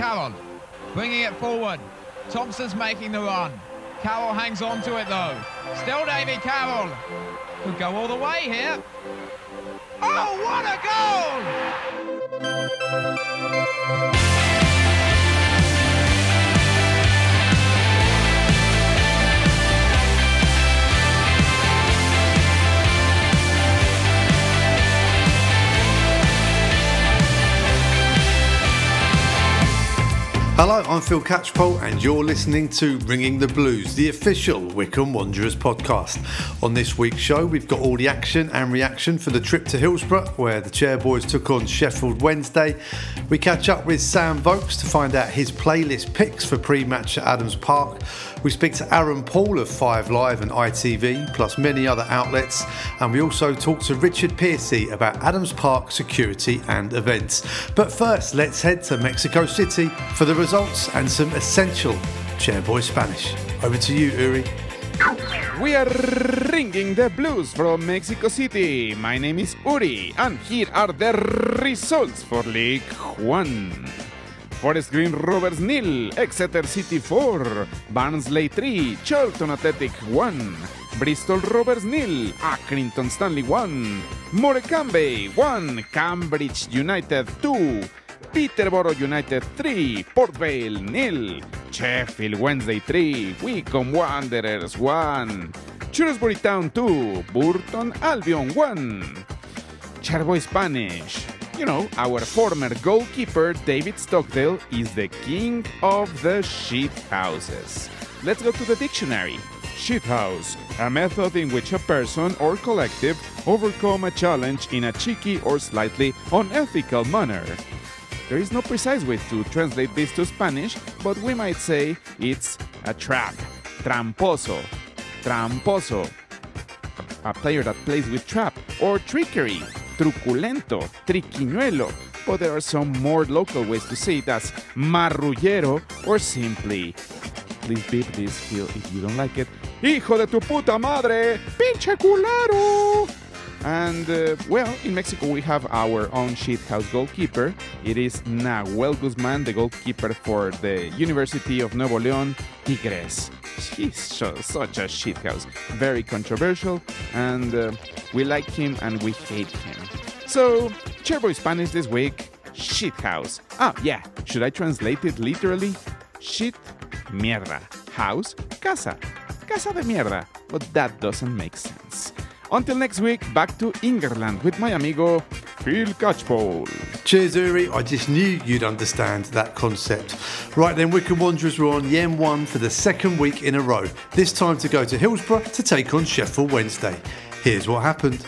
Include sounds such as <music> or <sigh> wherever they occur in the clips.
Carroll, bringing it forward. Thompson's making the run. Carroll hangs on to it though. Still Davy Carroll. Could go all the way here. Oh, what a goal! Hello, I'm Phil Catchpole, and you're listening to Ringing the Blues, the official Wycombe Wanderers podcast. On this week's show, we've got all the action and reaction for the trip to Hillsborough, where the Chairboys took on Sheffield Wednesday. We catch up with Sam Vokes to find out his playlist picks for pre match at Adams Park. We speak to Aaron Paul of 5 Live and ITV, plus many other outlets, and we also talk to Richard Piercy about Adams Park security and events. But first, let's head to Mexico City for the results and some essential Chairboy Spanish. Over to you, Uri. We are ringing the blues from Mexico City. My name is Uri, and here are the results for League One. Forest Green Rovers nil, Exeter City 4, Barnsley 3, Charlton Athletic 1, Bristol Rovers nil, Accrington Stanley 1, Morecambe 1, Cambridge United 2, Peterborough United 3, Port Vale nil, Sheffield Wednesday 3, Wycombe Wanderers 1, Shrewsbury Town 2, Burton Albion 1, Chairboy Spanish, you know, our former goalkeeper David Stockdale is the king of the shit houses. Let's go to the dictionary. Shit house, a method in which a person or collective overcome a challenge in a cheeky or slightly unethical manner. There is no precise way to translate this to Spanish, but we might say it's a trap. Tramposo. Tramposo. A player that plays with trap or trickery truculento, triquiñuelo, but there are some more local ways to say it as marrullero or simply, please beep this Phil if you don't like it, hijo de tu puta madre, pinche culero. And uh, well, in Mexico we have our own shithouse goalkeeper. It is Nahuel Guzman, the goalkeeper for the University of Nuevo León, Tigres. He's so, such a shithouse, very controversial, and uh, we like him and we hate him. So, Chairboy Spanish this week, shithouse. Ah, yeah, should I translate it literally? Shit, mierda. House, casa. Casa de mierda. But that doesn't make sense. Until next week, back to England with my amigo Phil Catchpole. Cheers, Uri. I just knew you'd understand that concept. Right then, Wycombe Wanderers were on the M1 for the second week in a row. This time to go to Hillsborough to take on Sheffield Wednesday. Here's what happened.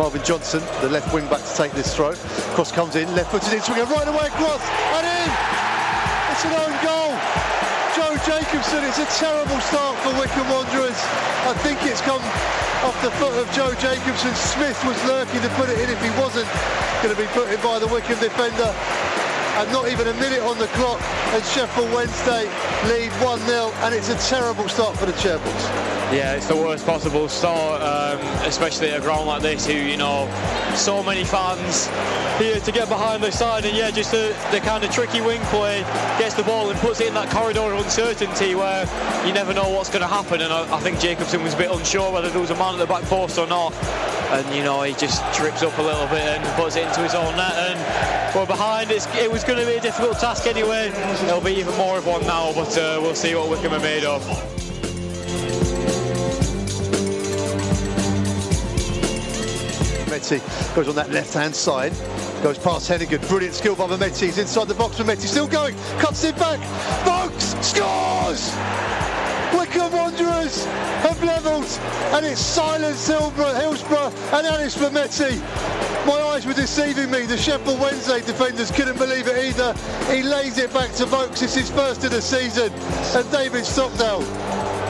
Marvin Johnson, the left wing back to take this throw. Cross comes in, left footed in, swinging right away across, and in! It's an own goal. Joe Jacobson, it's a terrible start for Wycombe Wanderers. I think it's come off the foot of Joe Jacobson. Smith was lurking to put it in if he wasn't going to be put in by the Wycombe defender and not even a minute on the clock and Sheffield Wednesday lead 1-0 and it's a terrible start for the Chairboys. Yeah, it's the worst possible start, um, especially at a ground like this who, you know, so many fans here to get behind the side and yeah, just the, the kind of tricky wing play, gets the ball and puts it in that corridor of uncertainty where you never know what's going to happen and I, I think Jacobson was a bit unsure whether there was a man at the back post or not and you know he just trips up a little bit and puts it into his own net and we're behind it's, it was going to be a difficult task anyway. It'll be even more of one now but uh, we'll see what Wycombe are made of. Mehmeti goes on that left hand side. Goes past Hennigan. Brilliant skill by Mehmeti he's inside the box Mehmeti still going. Cuts it back. Vokes scores! Wycombe Wanderers have levelled and it's silence Hillsborough, Hillsborough and Anis Mehmeti. My eyes were deceiving me. The Sheffield Wednesday defenders couldn't believe it either. He lays it back to Vokes. It's his first of the season. And David Stockdale,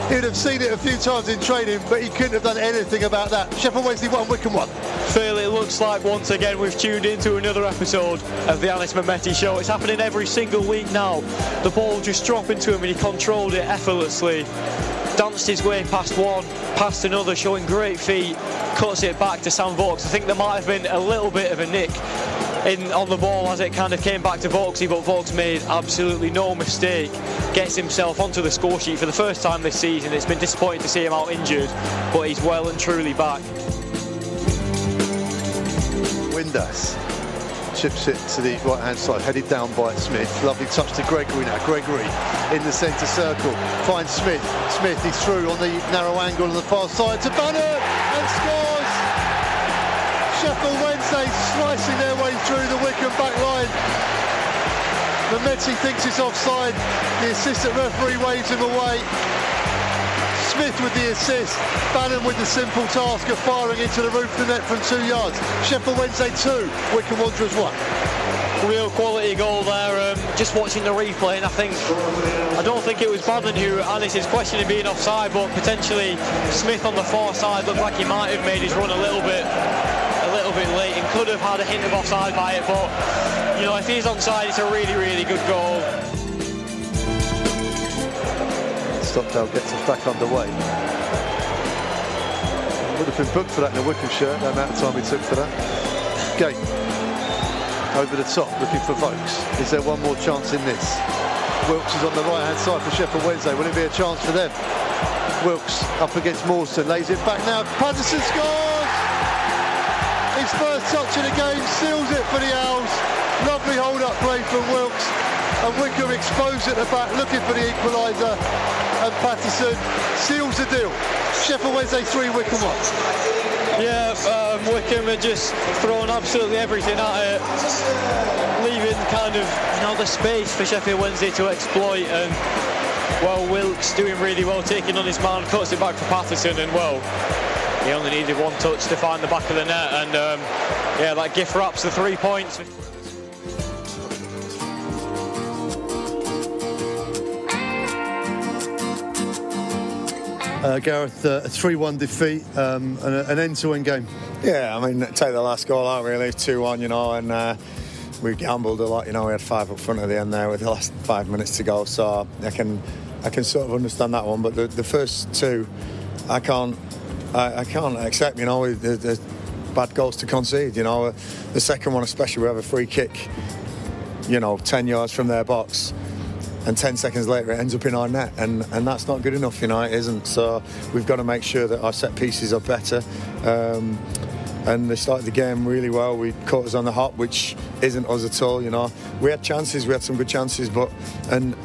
he'd have seen it a few times in training, but he couldn't have done anything about that. Sheffield Wednesday won, Wycombe won. Phil, it looks like once again we've tuned into another episode of the Anis Mehmeti show. It's happening every single week now. The ball just dropped into him and he controlled it effortlessly. Danced his way past one, past another, showing great feet, cuts it back to Sam Vokes. I think there might have been a little bit of a nick in on the ball as it kind of came back to Vokesy, but Vokes made absolutely no mistake. Gets himself onto the score sheet for the first time this season. It's been disappointing to see him out injured, but he's well and truly back. Windass chips it to the right hand side, headed down by Smith. Lovely touch to Gregory now. Gregory in the centre circle finds Smith. Smith is through on the narrow angle on the far side to Bannon and scores. Sheffield Wednesday slicing their way through the Wycombe back line. Mehmeti thinks it's offside. The assistant referee waves him away. Smith with the assist, Bannon with the simple task of firing into the roof of the net from two yards. Sheffield Wednesday two, Wycombe Wanderers one. Real quality goal there. Um, just watching the replay, and I think I don't think it was Bannon who Anis is questioning being offside, but potentially Smith on the far side looked like he might have made his run a little bit a little bit late and could have had a hint of offside by it. But you know, if he's onside, it's a really really good goal. Stockdale gets us back underway. Would have been booked for that in a Wycombe shirt, the amount of time he took for that. Gate over the top, looking for Vokes. Is there one more chance in this? Wilks is on the right hand side for Sheffield Wednesday. Will it be a chance for them? Wilks up against Mawson, lays it back now. Paterson scores! His first touch of the game seals it for the Owls. Lovely hold up play from Wilks. And Wycombe exposed at the back, looking for the equaliser. And Paterson seals the deal. Sheffield Wednesday 3, Wycombe 1. Yeah, um, Wycombe are just throwing absolutely everything at it, leaving kind of you the space for Sheffield Wednesday to exploit. And well, Wilks doing really well, taking on his man, cuts it back for Paterson, and well, he only needed one touch to find the back of the net, and um, yeah, that gift wraps the three points. Uh, Gareth, uh, a 3-1 defeat um, and an end-to-end game. Yeah, I mean, take the last goal out really, 2-1, you know, and uh, we gambled a lot. You know, we had five up front at the end there with the last five minutes to go, so I can I can sort of understand that one. But the, the first two, I can't I, I can't accept. You know, the, the bad goals to concede. You know, the second one especially, we have a free kick. You know, 10 yards from their box and 10 seconds later it ends up in our net and, and that's not good enough. You know it isn't. So we've got to make sure that our set pieces are better. Um, and they started the game really well. We caught us on the hop which isn't us at all you know. We had chances we had some good chances but and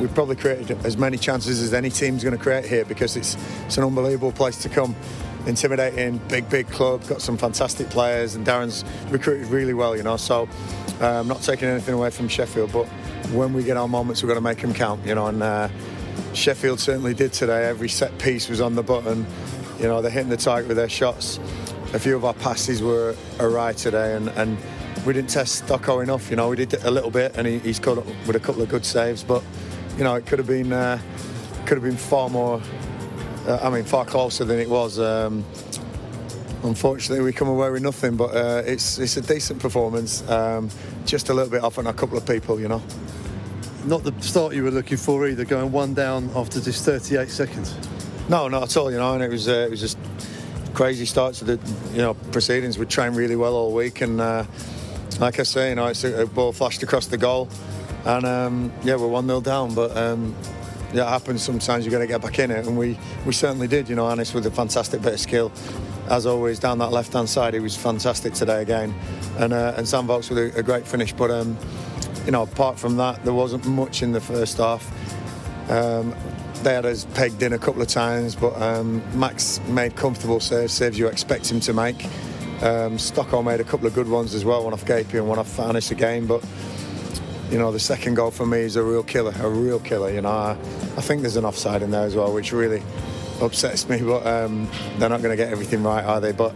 we probably created as many chances as any team's going to create here because it's it's an unbelievable place to come. Intimidating big big club got some fantastic players and Darren's recruited really well you know. So uh, I'm not taking anything away from Sheffield but when we get our moments, we're going to make them count, you know. And uh, Sheffield certainly did today. Every set piece was on the button. You know, they're hitting the target with their shots. A few of our passes were awry today, and, and we didn't test Stocko enough. You know, we did a little bit, and he, he's caught up with a couple of good saves. But you know, it could have been uh, could have been far more. Uh, I mean, far closer than it was. Um, unfortunately, we come away with nothing. But uh, it's it's a decent performance. Um, just a little bit off on a couple of people, you know not the start you were looking for either, going one down after just 38 seconds. No, not at all. You know, and it was uh, it was just crazy start to the you know proceedings. We trained really well all week, and uh, like I say, you know, it's a, a ball flashed across the goal, and um, yeah, we're one 0 down, but. Um, happens sometimes. You've got to get back in it, and we, we certainly did. You know, Anis with a fantastic bit of skill, as always down that left hand side. He was fantastic today again, and uh, and Sam Vokes with a, a great finish. But um, you know, apart from that, there wasn't much in the first half. Um, they had us pegged in a couple of times, but um, Max made comfortable saves, saves you expect him to make. Um, Stocko made a couple of good ones as well, one off Gapey and one off Anis again. But you know, the second goal for me is a real killer, a real killer. You know, I, I think there's an offside in there as well, which really upsets me. But um, they're not going to get everything right, are they? But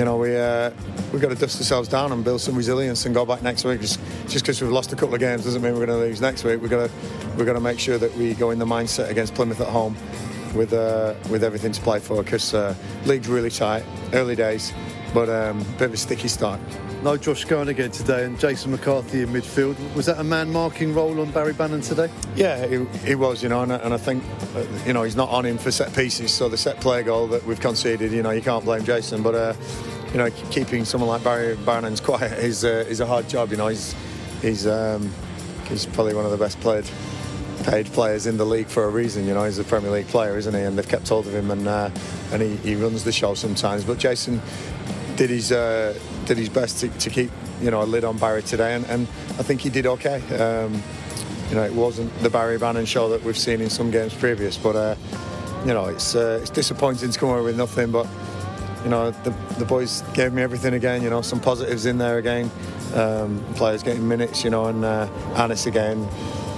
you know, we uh, we've got to dust ourselves down and build some resilience and go back next week. Just just because we've lost a couple of games doesn't mean we're going to lose next week. We're to we're to make sure that we go in the mindset against Plymouth at home with uh, with everything to play for because uh, league's really tight, early days, but um, bit of a sticky start. No Josh going again today and Jason McCarthy in midfield. Was that a man marking role on Barry Bannon today? Yeah, he, he was, you know, and, I- and I think, uh, you know, he's not on him for set pieces. So the set play goal that we've conceded, you know, you can't blame Jason. But, uh, you know, keeping someone like Barry Bannon's quiet <laughs> is, uh, is a hard job. You know, he's he's um, he's probably one of the best played paid players in the league for a reason. You know, he's a Premier League player, isn't he? And they've kept hold of him, and uh, and he, he runs the show sometimes. But Jason did his uh, did his best to, to keep you know a lid on Barry today, and, and I think he did okay. Um, you know, it wasn't the Barry Bannon show that we've seen in some games previous, but uh, you know, it's uh, it's disappointing to come away with nothing. But you know, the, the boys gave me everything again. You know, some positives in there again. Um, players getting minutes, you know, and uh, Anis again,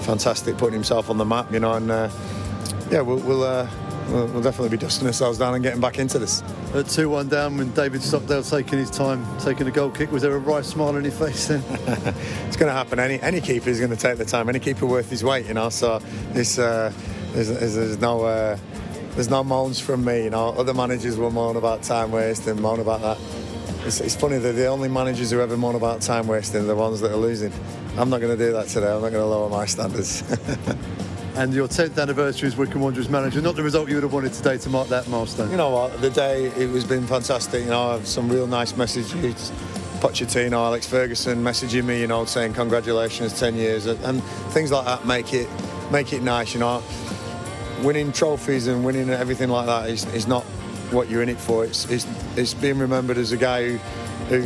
fantastic, putting himself on the map, you know, and uh, yeah, we'll we'll, uh, we'll we'll definitely be dusting ourselves down and getting back into this. At 2 1 down when David Stockdale taking his time, taking a goal kick. Was there a wry smile on your face then? <laughs> it's going to happen. Any any keeper is going to take the time. Any keeper worth his weight, you know. So this uh, there's, there's, there's no uh, there's no moans from me. You know, other managers will moan about time waste and moan about that. It's, it's funny that the only managers who ever moan about time wasting are the ones that are losing. I'm not going to do that today. I'm not going to lower my standards. <laughs> and your 10th anniversary as Wycombe Wanderers manager. Not the result you would have wanted today to mark that milestone. You know what? The day it was been fantastic. You know, I have some real nice messages. Pochettino, Alex Ferguson messaging me, you know, saying congratulations, 10 years, and, and things like that make it make it nice. You know, winning trophies and winning everything like that is, is not what you're in it for. It's, it's it's being remembered as a guy who who,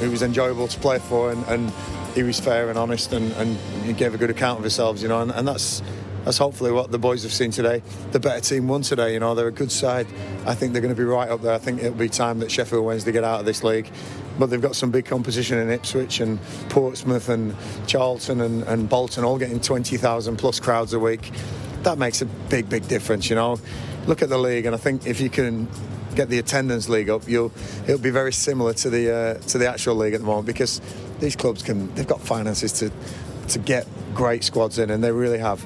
who was enjoyable to play for and, and he was fair and honest and, and he gave a good account of himself, you know, and, and that's that's hopefully what the boys have seen today. The better team won today, you know, they're a good side. I think they're going to be right up there. I think it'll be time that Sheffield Wednesday get out of this league. But they've got some big competition in Ipswich and Portsmouth and Charlton and, and Bolton all getting 20,000 plus crowds a week. That makes a big, big difference, you know. Look at the league, and I think if you can get the attendance league up, you'll it'll be very similar to the uh, to the actual league at the moment because these clubs can they've got finances to to get great squads in, and they really have.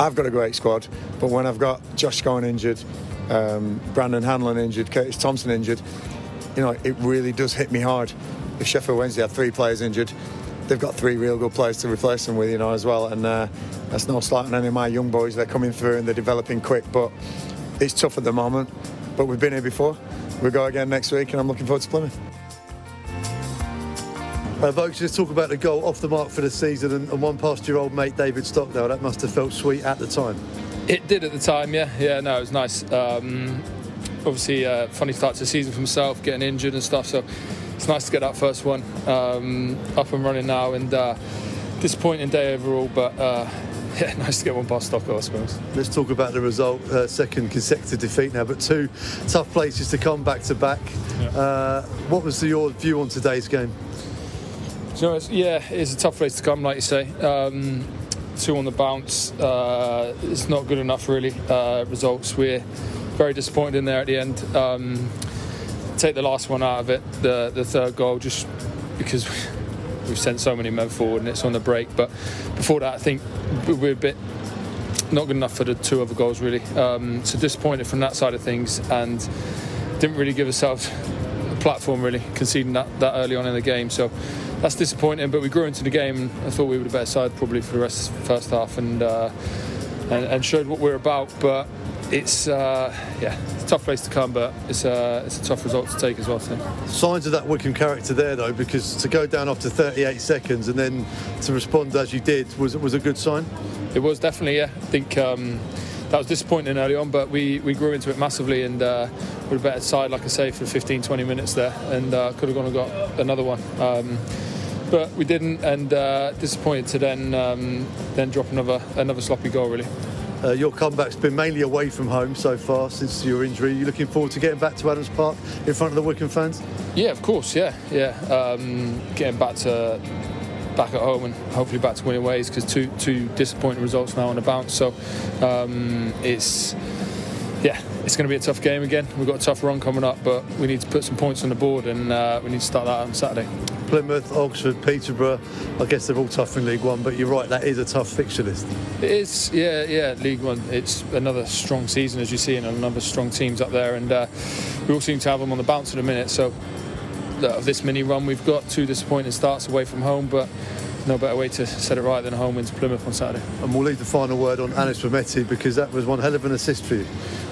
I've got a great squad, but when I've got Josh Scowen injured, um, Brandon Hanlan injured, Curtis Thompson injured, you know, it really does hit me hard. If Sheffield Wednesday had three players injured, they've got three real good players to replace them with, you know, as well. And uh, that's no slight on any of my young boys. They're coming through and they're developing quick, but it's tough at the moment. But we've been here before. We'll go again next week, and I'm looking forward to Plymouth. Uh, Vokes, let's talk about the goal off the mark for the season and, and one past your old mate David Stockdale. That must have felt sweet at the time. It did at the time, yeah. Yeah, no, it was nice. Um, obviously, uh, funny start to the season for himself, getting injured and stuff. So it's nice to get that first one um, up and running now. And uh, disappointing day overall, but uh, <laughs> yeah, nice to get one past Stockdale, I suppose. Let's talk about the result. Uh, second consecutive defeat now, but two tough places to come back to back. Uh, what was your view on today's game? You know, it's, yeah, it's a tough place to come, like you say. Um, two on the bounce. Uh, it's not good enough, really. Uh, results. We're very disappointed in there at the end. Um, take the last one out of it, the the third goal, just because we've sent so many men forward and it's on the break. But before that, I think we're a bit not good enough for the two other goals, really. Um, so disappointed from that side of things and didn't really give ourselves a platform, really, conceding that, that early on in the game. So that's disappointing, but we grew into the game and I thought we were the better side probably for the rest of the first half and, uh, and, and showed what we're about. But it's uh, yeah, it's a tough place to come, but it's a it's a tough result to take as well. So. Signs of that Wycombe character there, though, because to go down after 38 seconds and then to respond as you did was was a good sign. It was definitely, yeah. I think um, that was disappointing early on, but we, we grew into it massively and uh, we're a better side, like I say, for 15, 20 minutes there, and uh, could have gone and got another one. Um, but we didn't, and uh, disappointed to then um, then drop another another sloppy goal, really. Uh, your comeback's been mainly away from home so far since your injury. You looking forward to getting back to Adams Park in front of the Wycombe fans? Yeah, of course. Yeah, yeah. Um, getting back to back at home and hopefully back to winning ways because two two disappointing results now on the bounce. So um, it's yeah, it's going to be a tough game again. We've got a tough run coming up, but we need to put some points on the board and uh, we need to start that on Saturday. Plymouth, Oxford, Peterborough. I guess they're all tough in League One, but you're right, that is a tough fixture list. It is, yeah, yeah. League One, it's another strong season as you see, and a number of strong teams up there, and uh, we all seem to have them on the bounce at the minute. So of this mini run we've got. Two disappointing starts away from home, but no better way to set it right than a home win to Plymouth on Saturday. And we'll leave the final word on Anis Mehmeti because that was one hell of an assist for you.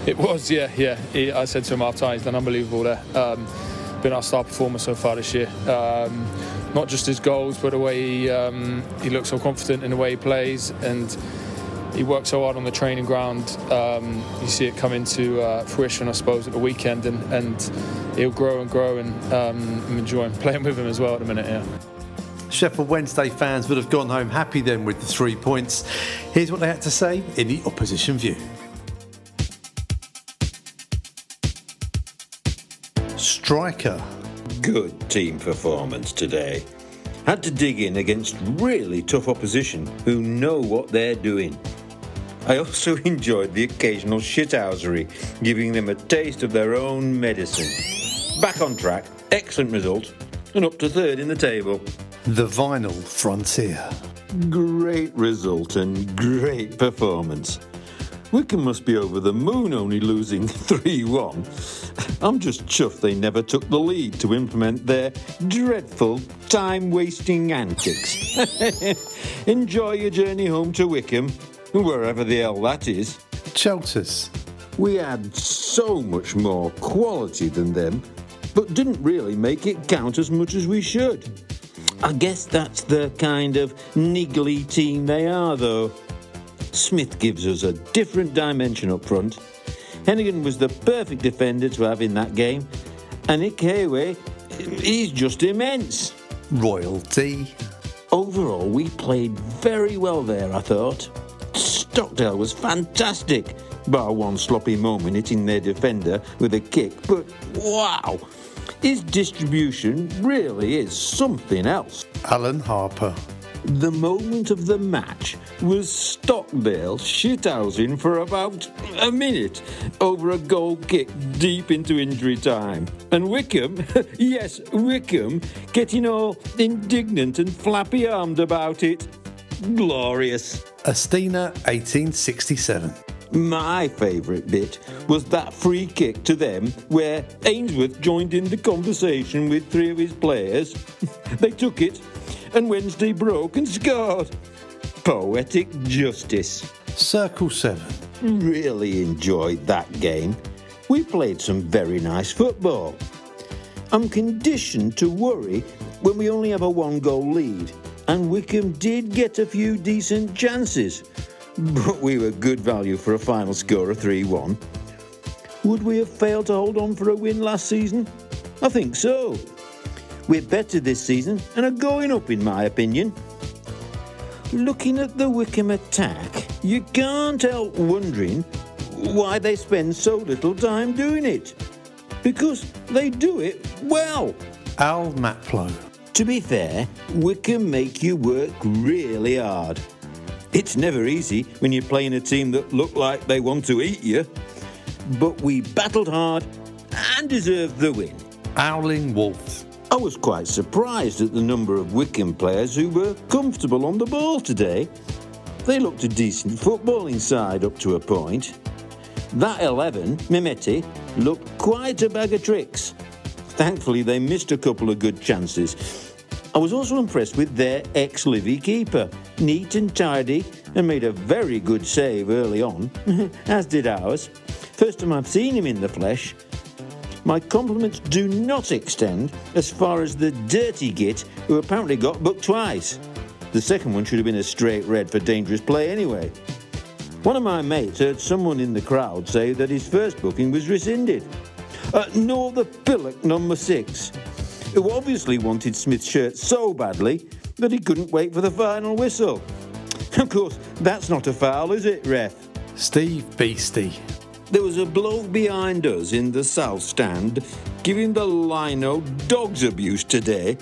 It was, yeah, yeah. He, I said to him after he's done unbelievable there. Um, been our star performer so far this year. Um, not just his goals, but the way he, um, he looks so confident in the way he plays and he works so hard on the training ground. Um, you see it come into uh, fruition, I suppose, at the weekend, and, and he'll grow and grow, and um, I'm enjoying <laughs> playing with him as well at the minute. Yeah. Sheffield Wednesday fans would have gone home happy then with the three points. Here's what they had to say in the opposition view. Striker. Good team performance today. Had to dig in against really tough opposition who know what they're doing. I also <laughs> enjoyed the occasional shithousery, giving them a taste of their own medicine. Back on track, excellent result, and up to third in the table. The Vinyl Frontier. Great result and great performance. Wycombe must be over the moon only losing <laughs> 3 1. I'm just chuffed they never took the lead to implement their dreadful time wasting antics. <laughs> Enjoy your journey home to Wycombe, wherever the hell that is. Chelters. We had so much more quality than them, but didn't really make it count as much as we should. I guess that's the kind of niggly team they are, though. Smith gives us a different dimension up front. Hennigan was the perfect defender to have in that game, and Ihiekwe, he's just immense. Royalty. Overall, we played very well there, I thought. Stockdale was fantastic, bar one sloppy moment hitting their defender with a kick, but wow! His distribution really is something else. Alan Harper. The moment of the match was Stockdale shithousing for about a minute over a goal kick deep into injury time. And Wycombe, <laughs> yes, Wycombe, getting all indignant and flappy armed about it. Glorious. Astina 1867. My favourite bit was that free kick to them where Ainsworth joined in the conversation with three of his players. <laughs> they took it, and Wednesday broke and scored. Poetic justice. Circle 7. Mm. Really enjoyed that game. We played some very nice football. I'm conditioned to worry when we only have a one goal lead, and Wycombe did get a few decent chances, but we were good value for a final score of 3 1. Would we have failed to hold on for a win last season? I think so. We're better this season and are going up, in my opinion. Looking at the Wycombe attack, you can't help wondering why they spend so little time doing it. Because they do it well. Al Maplo. To be fair, Wycombe make you work really hard. It's never easy when you're playing a team that look like they want to eat you. But we battled hard and deserved the win. Owling Wolf. I was quite surprised at the number of Wycombe players who were comfortable on the ball today. They looked a decent footballing side up to a point. That 11, Mehmeti, looked quite a bag of tricks. Thankfully, they missed a couple of good chances. I was also impressed with their ex Livy keeper, neat and tidy, and made a very good save early on, <laughs> as did ours. First time I've seen him in the flesh. My compliments do not extend as far as the dirty git who apparently got booked twice. The second one should have been a straight red for dangerous play anyway. One of my mates heard someone in the crowd say that his first booking was rescinded. Uh, nor the pillock number six, who obviously wanted Smith's shirt so badly that he couldn't wait for the final whistle. <laughs> Of course, that's not a foul, is it, ref? Steve Beastie. There was a bloke behind us in the south stand giving the lino dogs abuse today.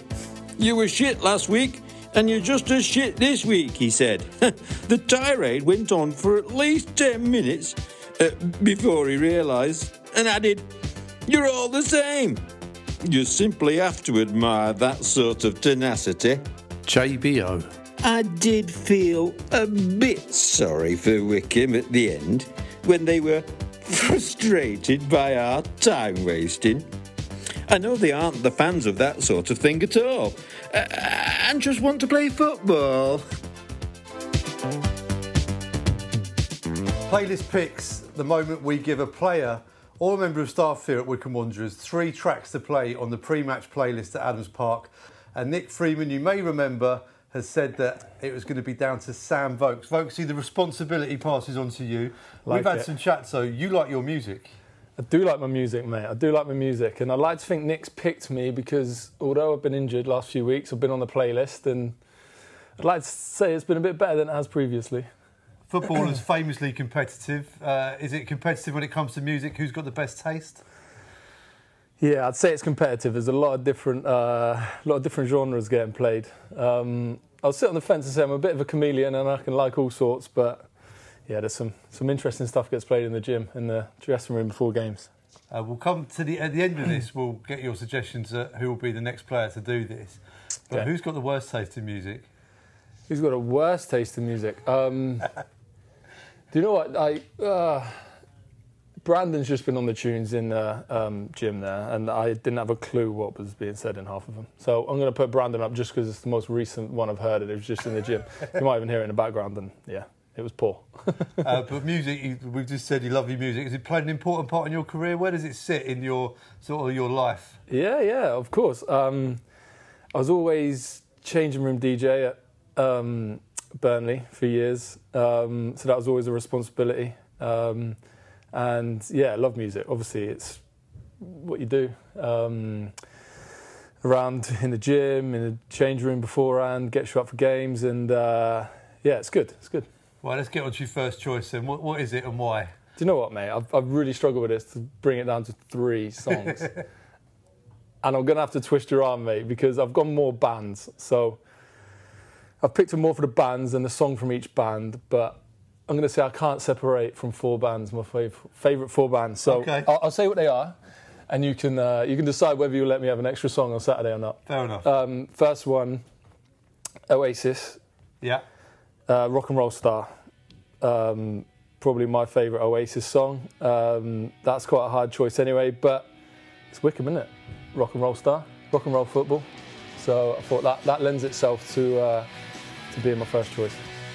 You were shit last week, and you're just as shit this week, he said. <laughs> the tirade went on for at least 10 minutes uh, before he realised and added, You're all the same. You simply have to admire that sort of tenacity. JBO. I did feel a bit sorry for Wycombe at the end when they were frustrated by our time wasting. I know they aren't the fans of that sort of thing at all, uh, and just want to play football. Playlist picks the moment we give a player or a member of staff here at Wycombe Wanderers three tracks to play on the pre match playlist at Adams Park. And Nick Freeman, you may remember, has said that it was going to be down to Sam Vokes. Vokesy, the responsibility passes on to you. Like We've had it. some chat, so you like your music. I do like my music, mate. I do like my music, and I like to think Nick's picked me because although I've been injured last few weeks, I've been on the playlist, and I'd like to say it's been a bit better than it has previously. Football is famously competitive. Uh, is it competitive when it comes to music? Who's got the best taste? Yeah, I'd say it's competitive. There's a lot of different, uh, lot of different genres getting played. Um, I'll sit on the fence and say I'm a bit of a chameleon, and I can like all sorts. But yeah, there's some some interesting stuff gets played in the gym, in the dressing room before games. Uh, we'll come to the at the end of this. We'll get your suggestions at who will be the next player to do this. But Okay. who's got the worst taste in music? Who's got a worse taste in music? Um, <laughs> do you know what? I uh, Brandon's just been on the tunes in the um, gym there, and I didn't have a clue what was being said in half of them. So I'm going to put Brandon up just because it's the most recent one I've heard. It was just in the gym. <laughs> you might even hear it in the background, and yeah, it was poor. <laughs> uh, but music, we've just said you love your music. Has it played an important part in your career? Where does it sit in your sort of your life? Yeah, yeah, of course. Um, I was always changing room DJ at um, Burnley for years, um, so that was always a responsibility. Um, and yeah, I love music. Obviously, it's what you do um, around in the gym, in the change room beforehand, gets you up for games, and uh, yeah, it's good. It's good. Well, let's get on to your first choice then. What, what is it and why? Do you know what, mate? I've, I've really struggled with this to bring it down to three songs. <laughs> and I'm going to have to twist your arm, mate, because I've got more bands. So I've picked them more for the bands and the song from each band, but I'm going to say I can't separate from four bands, my fav- favourite four bands. So Okay. I'll, I'll say what they are, and you can, uh, you can decide whether you let me have an extra song on Saturday or not. Fair enough. Um, first one Oasis, yeah. uh, Rock and Roll Star. Um, probably my favourite Oasis song. Um, that's quite a hard choice anyway, but it's Wycombe, isn't it? Rock and Roll Star, Rock and Roll Football. So I thought that, that lends itself to, uh, to being my first choice.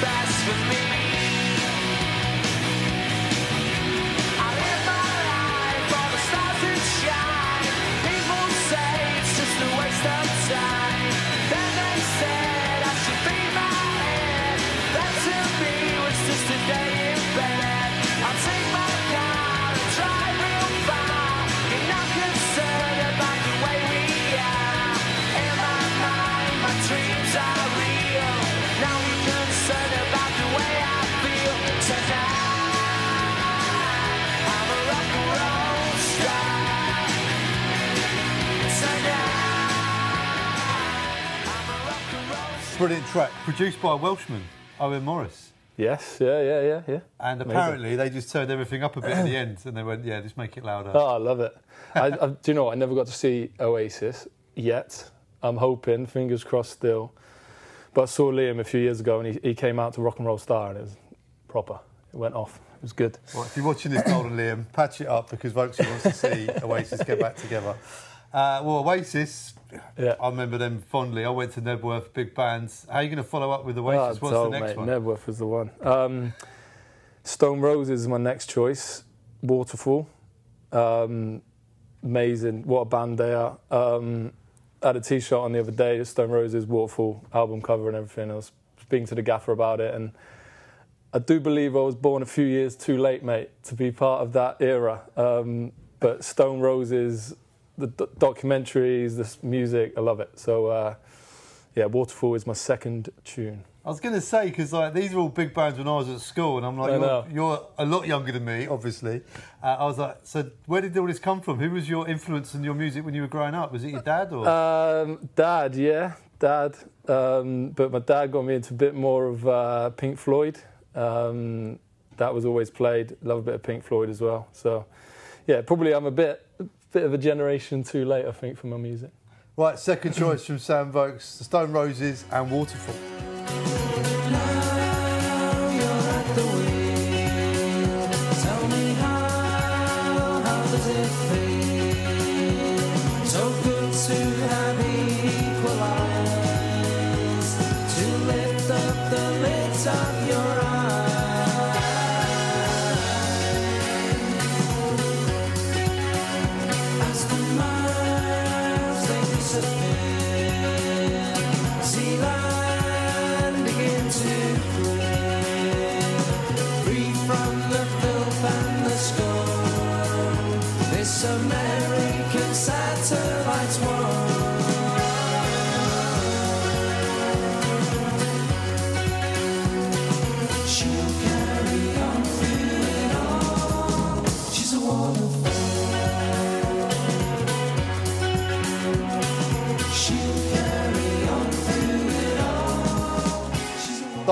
fast for me. Brilliant track, produced by a Welshman, Owen Morris. Yes, yeah, yeah, yeah, yeah. And Amazing. apparently they just turned everything up a bit at the end and they went, yeah, just make it louder. Oh, I love it. I, I, <laughs> do you know? I never got to see Oasis yet. I'm hoping, fingers crossed still. But I saw Liam a few years ago and he, he came out to Rock and Roll Star and it was proper. It went off. It was good. Well, if you're watching this, Golden Liam, patch it up because Vokesy wants to see Oasis get back together. Uh, well, Oasis, Yeah. I remember them fondly. I went to Knebworth, big bands. How are you going to follow up with Oasis? What's the next mate, one? Knebworth was the one. Um, Stone Roses is my next choice. Waterfall. Um, amazing. What a band they are. Um, I had a t-shirt on the other day, Stone Roses Waterfall album cover and everything. I was speaking to the gaffer about it and I do believe I was born a few years too late, mate, to be part of that era. Um, but Stone Roses, the d- documentaries, this music, I love it. So, uh, yeah, Waterfall is my second tune. I was going to say because like these are all big bands when I was at school, and I'm like, you're, you're a lot younger than me, obviously. Uh, I was like, so where did all this come from? Who was your influence in your music when you were growing up? Was it your dad or? Um, dad, yeah, dad. Um, but my dad got me into a bit more of uh, Pink Floyd. Um, that was always played. Love a bit of Pink Floyd as well. So, yeah, probably I'm a bit, bit of a generation too late, I think, for my music. right, second choice from Sam Vokes: The Stone Roses and Waterfall.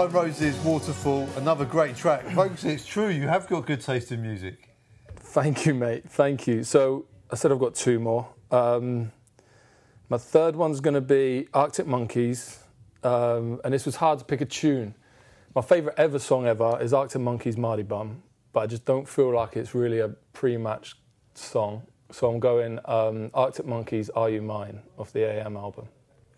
Stone Roses, Waterfall, another great track. Vokes, it's true. You have got good taste in music. Thank you, mate. Thank you. So I said I've got two more. Um, my third one's going to be Arctic Monkeys, um, and this was hard to pick a tune. My favourite ever song ever is Arctic Monkeys' Mardy Bum, but I just don't feel like it's really a pre-match song. So I'm going um, Arctic Monkeys' Are You Mine off the AM album.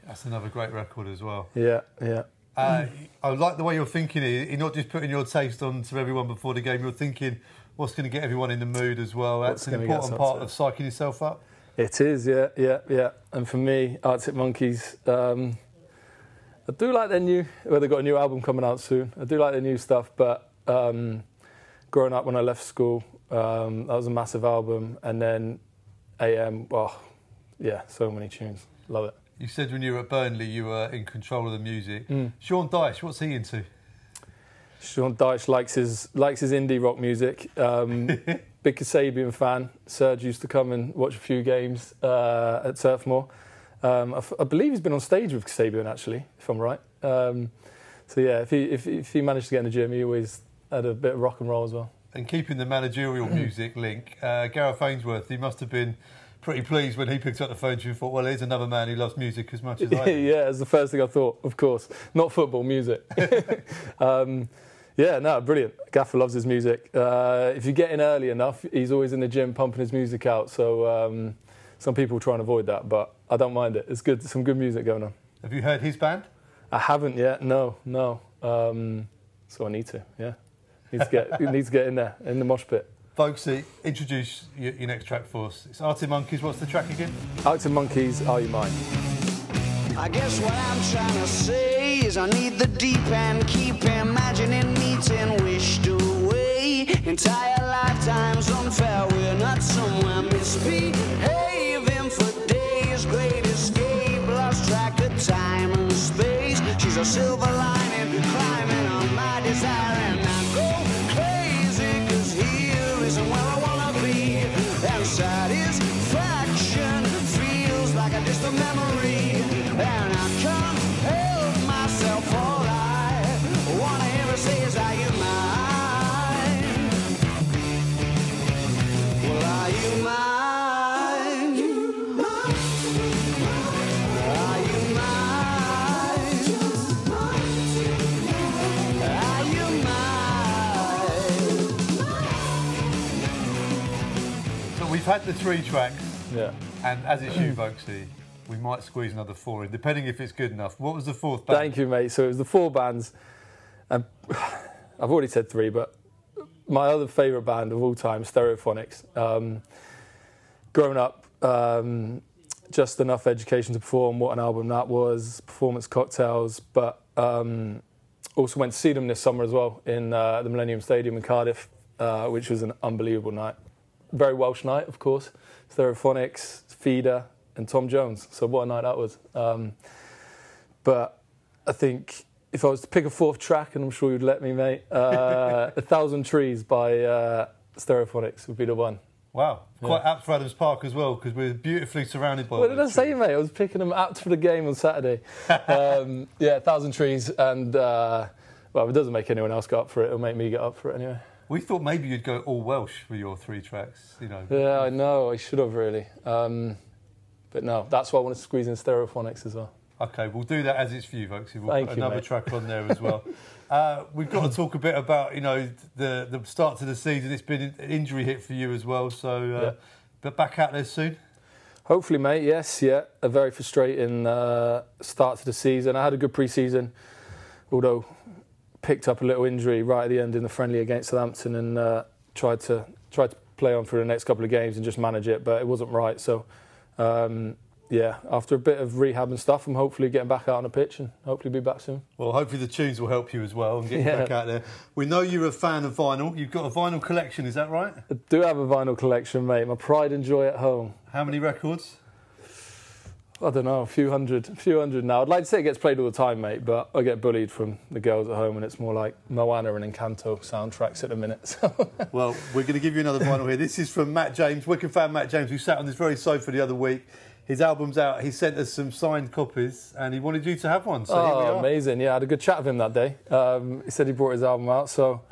That's another great record as well. Yeah, yeah. Uh, I like the way you're thinking it. You're not just putting your taste on to everyone before the game. You're thinking what's going to get everyone in the mood as well. That's What's an important part of psyching yourself up. It is, yeah, yeah, yeah. And for me, Arctic Monkeys, um, I do like their new, well, they've got a new album coming out soon. I do like their new stuff, but um, growing up when I left school, um, that was a massive album. And then AM, Oh, yeah, so many tunes. Love it. You said when you were at Burnley, you were in control of the music. Mm. Sean Dyche, what's he into? Sean Dyche likes his likes his indie rock music. Um, <laughs> big Kasabian fan. Serge used to come and watch a few games uh, at Turf Moor. Um, I, f- I believe he's been on stage with Kasabian actually, if I'm right. Um, so yeah, if he if, if he managed to get in the gym, he always had a bit of rock and roll as well. And keeping the managerial music link, uh, Gareth Ainsworth, he must have been pretty pleased when he picked up the phone to you and thought, well, here's another man who loves music as much as I <laughs> do. yeah, it's the first thing I thought. Of course, not football, music. <laughs> <laughs> um, yeah, no, brilliant. Gaffer loves his music. Uh, if you get in early enough, he's always in the gym pumping his music out. So um, some people try and avoid that, but I don't mind it. It's good. Some good music going on. Have you heard his band? I haven't yet. No, no. Um, so I need to. Yeah, need to get need to get in there in the mosh pit. Vokesy, uh, introduce your, your next track for us. It's Arctic Monkeys. What's the track again? Arctic Monkeys, Are You Mine? I guess what I'm trying to say is I need the deep and keep imagining meeting wished away. Entire lifetimes unfair, we're not somewhere misbehaving for days. Great escape, lost track of time and space. She's a silver we've had the three tracks, Yeah. and as it's you, Vokesy, we might squeeze another four in, depending if it's good enough. What was the fourth band? Thank you, mate. So it was the four bands. And <sighs> I've already said three, but my other favourite band of all time, Stereophonics. Um, growing up, um, just enough education to perform. What an album that was! Performance cocktails, but um, also went to see them this summer as well in uh, the Millennium Stadium in Cardiff, uh, which was an unbelievable night. Very Welsh night, of course. Stereophonics, Feeder, and Tom Jones. So what a night that was. Um, but I think if I was to pick a fourth track, and I'm sure you'd let me, mate, uh, <laughs> A Thousand Trees by uh, Stereophonics would be the one. Wow, quite apt for Adams Park as well because we're beautifully surrounded by. What did I say, mate? I was picking them apt for the game on Saturday. <laughs> um, yeah, Thousand Trees, and uh, well, if it doesn't make anyone else get up for it, it'll make me get up for it anyway. We thought maybe you'd go all Welsh for your three tracks. You know. Yeah, I know. I should have really. Um, but no, that's why I wanted to squeeze in Stereophonics as well. Okay, we'll do that as it's for you, Vokes. We'll Thank put you, another mate. track on there as well. <laughs> uh, we've got to talk a bit about you know the the start to the season. It's been an injury hit for you as well. So, uh, Yeah. but back out there soon. Hopefully, mate. Yes, yeah. A very frustrating uh, start to the season. I had a good pre-season, although picked up a little injury right at the end in the friendly against Southampton, and uh, tried to tried to play on for the next couple of games and just manage it, but it wasn't right. So, um, yeah, after a bit of rehab and stuff, I'm hopefully getting back out on the pitch and hopefully be back soon. Well, hopefully the tunes will help you as well and get you Yeah. back out there. We know you're a fan of vinyl. You've got a vinyl collection, is that right? I do have a vinyl collection, mate. My pride and joy at home. How many records? I don't know, a few hundred, a few hundred now. I'd like to say it gets played all the time, mate, but I get bullied from the girls at home, and it's more like Moana and Encanto soundtracks at the minute. <laughs> So. Well, we're going to give you another vinyl here. This is from Matt James, Wicked fan Matt James, who sat on this very sofa the other week. His album's out. He sent us some signed copies, and he wanted you to have one. So oh, amazing! Yeah, I had a good chat with him that day. Um, he said he brought his album out, so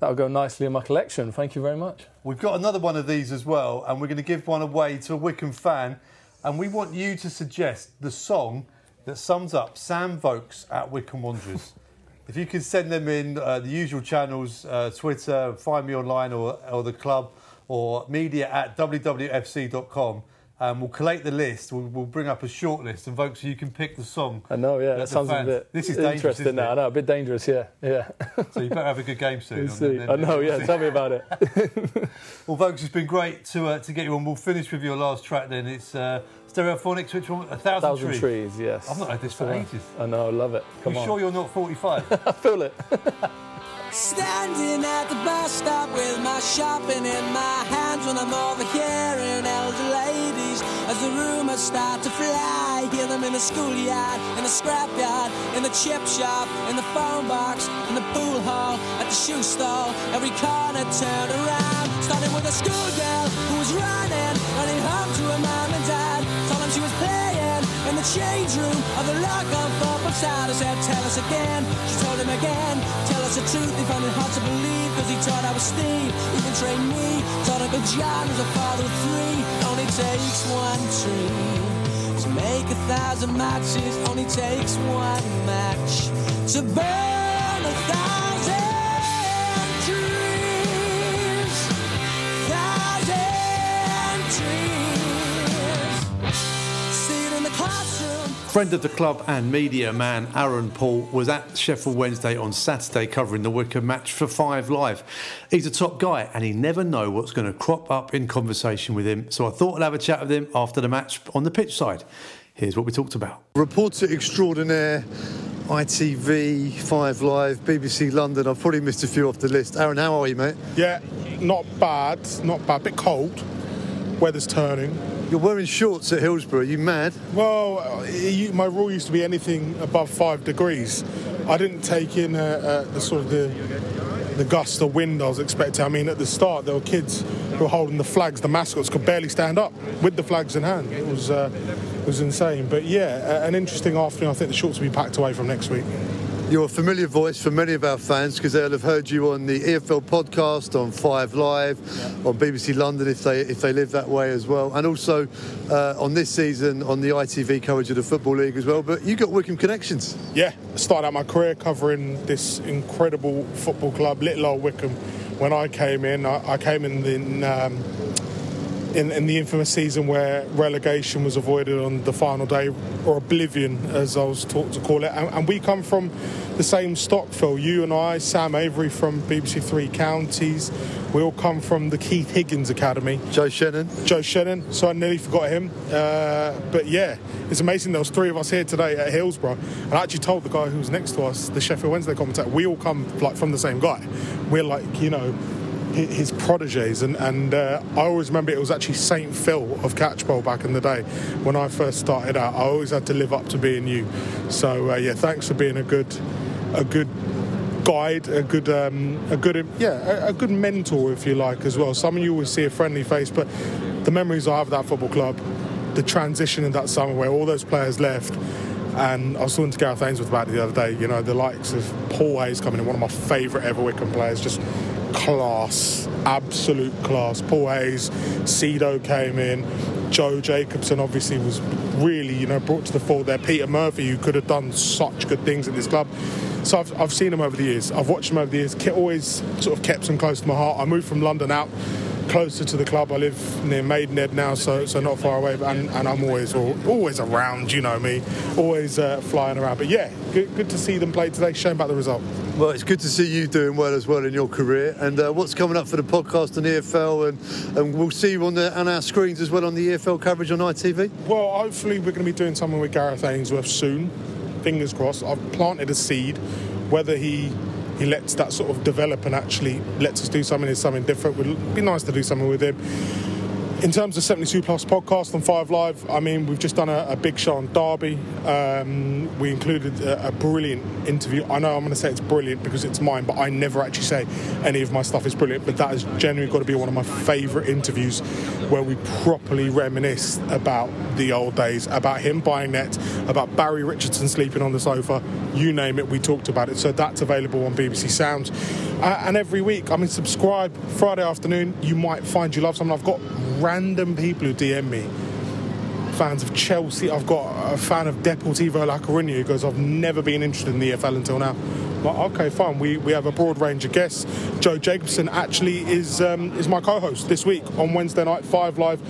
that'll go nicely in my collection. Thank you very much. We've got another one of these as well, and we're going to give one away to a Wycombe fan. And we want you to suggest the song that sums up Sam Vokes at Wycombe Wanderers. <laughs> if you can send them in uh, the usual channels, uh, Twitter, find me online, or, or the club, or media at wwfc.com. Um, we'll collate the list. We'll, we'll bring up a short list, and folks, you can pick the song. I know, yeah, that sounds a bit This is interesting now. I know, a bit dangerous, yeah, yeah. So you better have a good game soon. See. then- I know, yeah. Tell me about it. <laughs> <laughs> Well, folks, it's been great to uh, to get you on. We'll finish with your last track then. It's uh, Stereophonics, which one? A Thousand, Thousand trees. trees, yes. I've not had this for ages. I know, I love it. Come you on. sure you're not 45? <laughs> I feel it. Standing at the bus stop with my shopping in my hands when I'm overhearing elder ladies as the rumors start to fly. Hear them in the schoolyard, in the scrapyard, in the chip shop, in the phone box, in the pool hall, at the shoe store. Every corner turned around. Starting with a schoolgirl who was running, running home to her mom change room of the football side. I said, tell us again. She told him again, tell us the truth. He found it hard to believe because he thought I was Steve. Even trained me, taught Uncle John was a father of three. Only takes one tree to make a thousand matches. Only takes one match to burn Friend of the club and media man Aaron Paul was at Sheffield Wednesday on Saturday covering the Wycombe match for Five Live. He's a top guy and he never know what's going to crop up in conversation with him. So I thought I'd have a chat with him after the match on the pitch side. Here's what we talked about. Reporter extraordinaire, ITV, Five Live, BBC London. I've probably missed a few off the list. Aaron, how are you, mate? Yeah, not bad, not bad. Bit cold. Weather's turning. You're wearing shorts at Hillsborough. Are you mad? Well, it- my rule used to be anything above five degrees. I didn't take in uh, uh, the sort of the the gust of wind I was expecting. I mean, at the start there were kids who were holding the flags. The mascots could barely stand up with the flags in hand. It was uh, it was insane. But yeah, an interesting afternoon. I think the shorts will be packed away from next week. You're a familiar voice for many of our fans because they'll have heard you on the EFL podcast, on Five Live, on BBC London if they if they live that way as well, and also uh, on this season on the ITV coverage of the Football League as well. But you got Wycombe connections. Yeah, I started out my career covering this incredible football club, Little Old Wycombe. When I came in, I, I came in in, um, in in the infamous season where relegation was avoided on the final day, or oblivion, as I was taught to call it. And, and we come from the same stock, Phil. You and I, Sam Avery from BBC Three Counties. We all come from the Keith Higgins Academy. Joe Shannon. Joe Shannon. So I nearly forgot him. Uh, but yeah, it's amazing. There was three of us here today at Hillsborough. And I actually told the guy who was next to us, the Sheffield Wednesday commentator, we all come like from the same guy. We're like, you know, his proteges. And, and uh, I always remember it was actually St. Phil of Catchpole back in the day. When I first started out, I always had to live up to being you. So uh, yeah, thanks for being a good a good guide, a good, um, a good, yeah, a, a good mentor, if you like, as well. Some of you will see a friendly face, but the memories I have of that football club, the transition in that summer where all those players left. And I was talking to Gareth Ainsworth about it the other day. You know, the likes of Paul Hayes coming in, one of my favourite ever Wycombe players, just class, absolute class. Paul Hayes, Sido came in, Joe Jacobson obviously was really, you know, brought to the fore there. Peter Murphy, who could have done such good things at this club. So I've, I've seen him over the years. I've watched him over the years. Always sort of kept him close to my heart. I moved from London out closer to the club. I live near Maidenhead now, so so not far away. But, and, and I'm always always around. You know me, always uh, flying around. But yeah, good, good to see them play today. Shame about the result. Well, it's good to see you doing well as well in your career. And uh, what's coming up for the podcast on EFL, and, and we'll see you on the on our screens as well on the EFL coverage on ITV. Well, hopefully we're going to be doing something with Gareth Ainsworth soon. Fingers crossed. I've planted a seed. Whether he he lets that sort of develop and actually lets us do something is something different. Would be nice to do something with him. In terms of 72 Plus podcast on Five Live, I mean, we've just done a, a big show on Derby. Um, we included a, a brilliant interview. I know I'm going to say it's brilliant because it's mine, but I never actually say any of my stuff is brilliant. But that has genuinely got to be one of my favourite interviews where we properly reminisce about the old days, about him buying net, about Barry Richardson sleeping on the sofa. You name it, we talked about it. So that's available on BBC Sounds. Uh, and every week, I mean, subscribe Friday afternoon. You might find you love something. I've got random people who DM me. Fans of Chelsea. I've got a fan of Deportivo La Coruña who goes, I've never been interested in the EFL until now. Like, okay, fine. We, we have a broad range of guests. Joe Jacobson actually is um, is my co-host this week on Wednesday night, five live.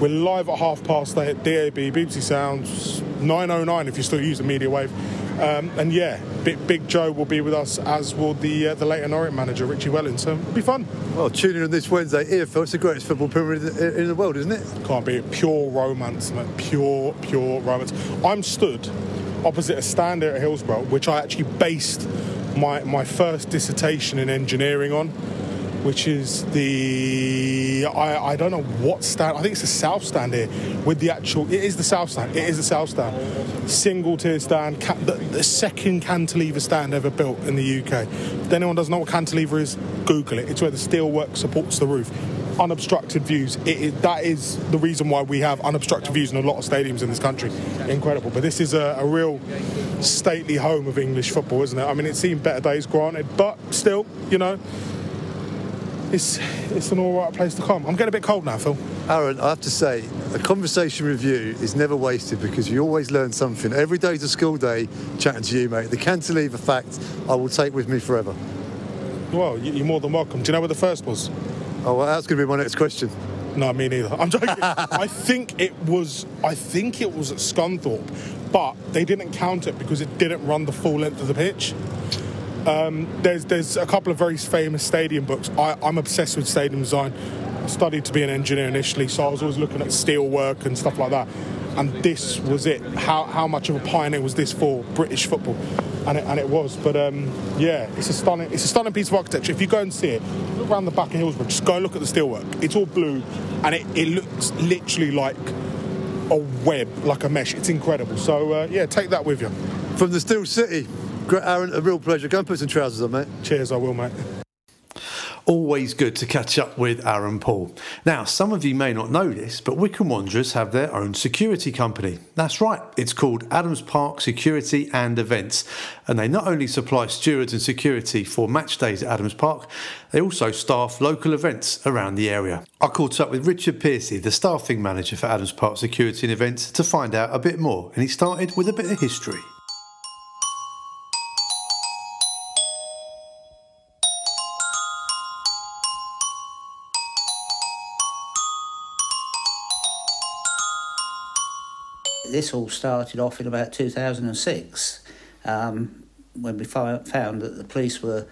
We're live at half past eight at DAB, BBC Sounds, 909 if you're still using Medium Wave. Um, and yeah, Big, Big Joe will be with us, as will the uh, the Leyton Orient manager, Richie Wellens. So it'll be fun. Well, tune in on this Wednesday. EFL, it's the greatest football pyramid in in the world, isn't it? Can't be pure romance, mate. Pure, pure romance. I'm stood opposite a stand here at Hillsborough, which I actually based my my first dissertation in engineering on, which is the I, I don't know what stand. I think it's the south stand here with the actual. It is the south stand. It is the south stand. Single tier stand, ca- the, the second cantilever stand ever built in the UK. If anyone doesn't know what cantilever is, Google it. It's where the steelwork supports the roof. Unobstructed views. It is, that is the reason why we have unobstructed views in a lot of stadiums in this country. Incredible. But this is a, a real stately home of English football, isn't it? I mean, it's seen better days, granted, but still, you know, it's it's an all right place to come. I'm getting a bit cold now, Phil. Aaron, I have to say, a conversation with you is never wasted because you always learn something. Every day's a school day chatting to you, mate. The cantilever fact I will take with me forever. Well, you- you're more than welcome. Do you know where the first was? Oh, well, that's going to be my next question. No, me neither. I'm joking. <laughs> I think it was. I think it was at Scunthorpe, but they didn't count it because it didn't run the full length of the pitch. Um, there's there's a couple of very famous stadium books. I, I'm obsessed with stadium design. I studied to be an engineer initially, so I was always looking at steel work and stuff like that. And this was it. How how much of a pioneer was this for British football? And it, and it was. But um, yeah, it's a stunning it's a stunning piece of architecture. If you go and see it, look around the back of Hillsborough. Just go and look at the steelwork. It's all blue, and it, it looks literally like a web, like a mesh. It's incredible. So uh, yeah, take that with you. From the Steel City, Aaron, a real pleasure. Go and put some trousers on, mate. Cheers, I will, mate. Always good to catch up with Aaron Paul. Now, some of you may not know this, but Wycombe Wanderers have their own security company. That's right, it's called Adams Park Security and Events. And they not only supply stewards and security for match days at Adams Park, they also staff local events around the area. I caught up with Richard Piercy, the staffing manager for Adams Park Security and Events, to find out a bit more. And he started with a bit of history. This all started off in about 2006 um, when we found that the police were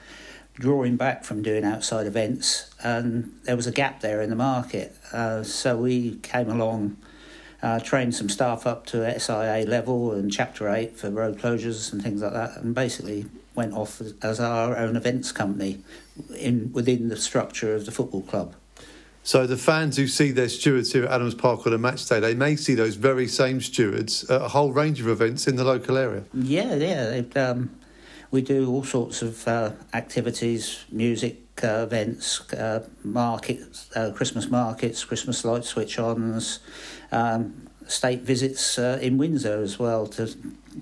drawing back from doing outside events and there was a gap there in the market. Uh, so we came along, uh, trained some staff up to SIA level and Chapter 8 for road closures and things like that, and basically went off as, as our own events company in within the structure of the football club. So the fans who see their stewards here at Adams Park on a match day, they may see those very same stewards at a whole range of events in the local area. Yeah, yeah. It, um, we do all sorts of uh, activities, music uh, events, uh, markets, uh, Christmas markets, Christmas light switch-ons, um, state visits uh, in Windsor as well, to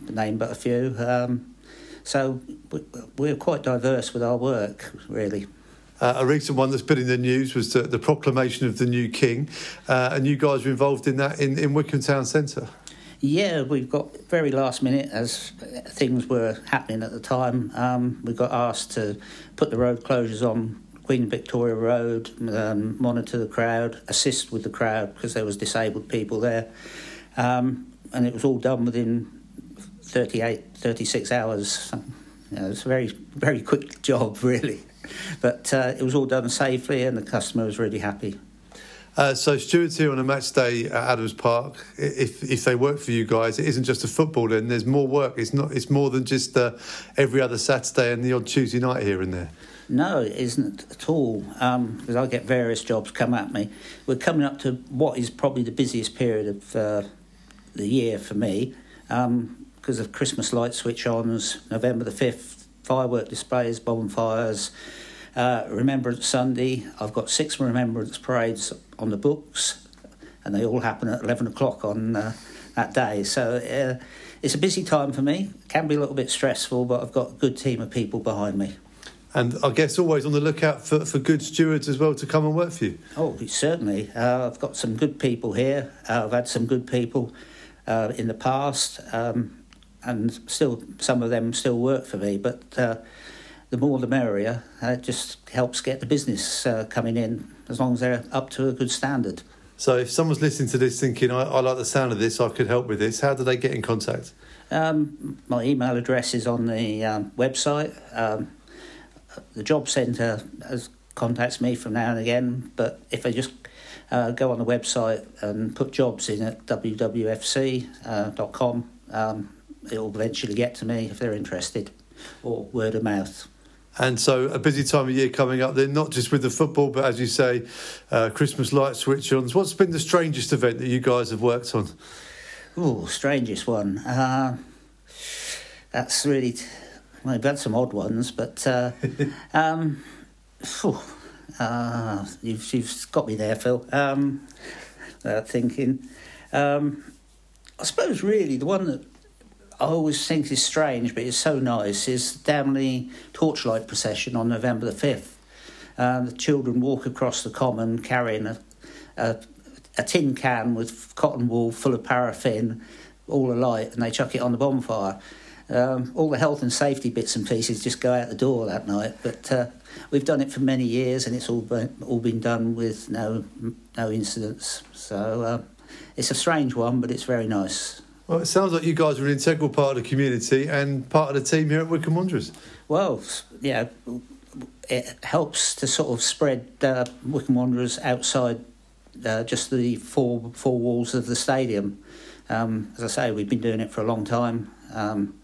name but a few. Um, so we- we're quite diverse with our work, really. Uh, a recent one that's been in the news was the, the proclamation of the new king, uh, and you guys were involved in that in, in Wycombe Town Centre. Yeah, we've got very last minute as things were happening at the time. Um, we got asked to put the road closures on Queen Victoria Road, um, monitor the crowd, assist with the crowd because there was disabled people there, um, and it was all done within 38, 36 hours. You know, a very very quick <laughs> job, really, but uh, it was all done safely, and the customer was really happy. Uh, so stewards here on a match day at Adams Park, if if they work for you guys, it isn't just a football. Then there's more work. It's not. It's more than just uh, every other Saturday and the odd Tuesday night here and there. No, it isn't at all. Because I get various jobs come at me. We're coming up to what is probably the busiest period of uh, the year for me because of Christmas light switch ons, November the 5th, firework displays, bonfires, uh, Remembrance Sunday. I've got six Remembrance parades on the books, and they all happen at 11 o'clock on uh, that day. So uh, it's a busy time for me. Can be a little bit stressful, but I've got a good team of people behind me. And I guess always on the lookout for, for good stewards as well to come and work for you. Oh, certainly. Uh, I've got some good people here. Uh, I've had some good people uh, in the past, um, and still some of them still work for me. But uh, the more the merrier. Uh, it just helps get the business uh, coming in as long as they're up to a good standard. So if someone's listening to this thinking, I, I like the sound of this, I could help with this, how do they get in contact? Um, my email address is on the um, website. Um, the job centre has contacts me from now and again, but if they just uh, go on the website and put jobs in at wwfc.com, um, it'll eventually get to me if they're interested, or word of mouth. And so a busy time of year coming up then, not just with the football, but as you say, uh, Christmas light switch-ons. What's been the strangest event that you guys have worked on? Oh, strangest one. Uh, that's really. T- well, we've had some odd ones, but uh, <laughs> um, phew, uh, you've you've got me there, Phil. Um, thinking, um, I suppose really the one that I always think is strange, but it's so nice, is the torchlight procession on November the fifth. Uh, the children walk across the common carrying a, a a tin can with cotton wool full of paraffin, all alight, and they chuck it on the bonfire. Um, all the health and safety bits and pieces just go out the door that night. But uh, we've done it for many years, and it's all been, all been done with no no incidents. So uh, it's a strange one, but it's very nice. Well, it sounds like you guys are an integral part of the community and part of the team here at Wycombe Wanderers. Well, yeah, it helps to sort of spread uh, Wycombe Wanderers outside uh, just the four four walls of the stadium. Um, as I say, we've been doing it for a long time. Um,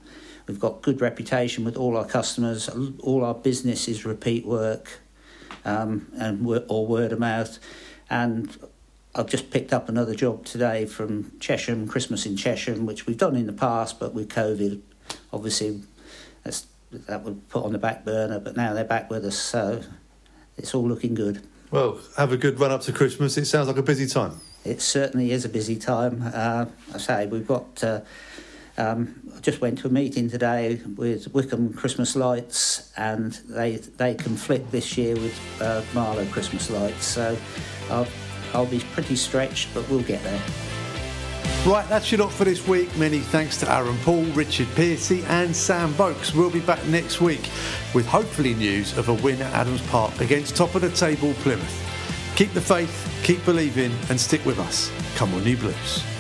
we've got good reputation with all our customers. All our business is repeat work um, and or word of mouth. And I've just picked up another job today from Chesham, Christmas in Chesham, which we've done in the past, but with COVID, obviously, that's, that was put on the back burner. But now they're back with us, so it's all looking good. Well, have a good run up to Christmas. It sounds like a busy time. It certainly is a busy time. Uh, I say we've got. Uh, um, I just went to a meeting today with Wycombe Christmas lights, and they they conflict this year with uh, Marlow Christmas lights. So I'll I'll be pretty stretched, but we'll get there. Right, that's your lot for this week. Many thanks to Aaron Paul, Richard Piercy, and Sam Vokes. We'll be back next week with hopefully news of a win at Adams Park against top of the table Plymouth. Keep the faith, keep believing, and stick with us. Come on, you Blues.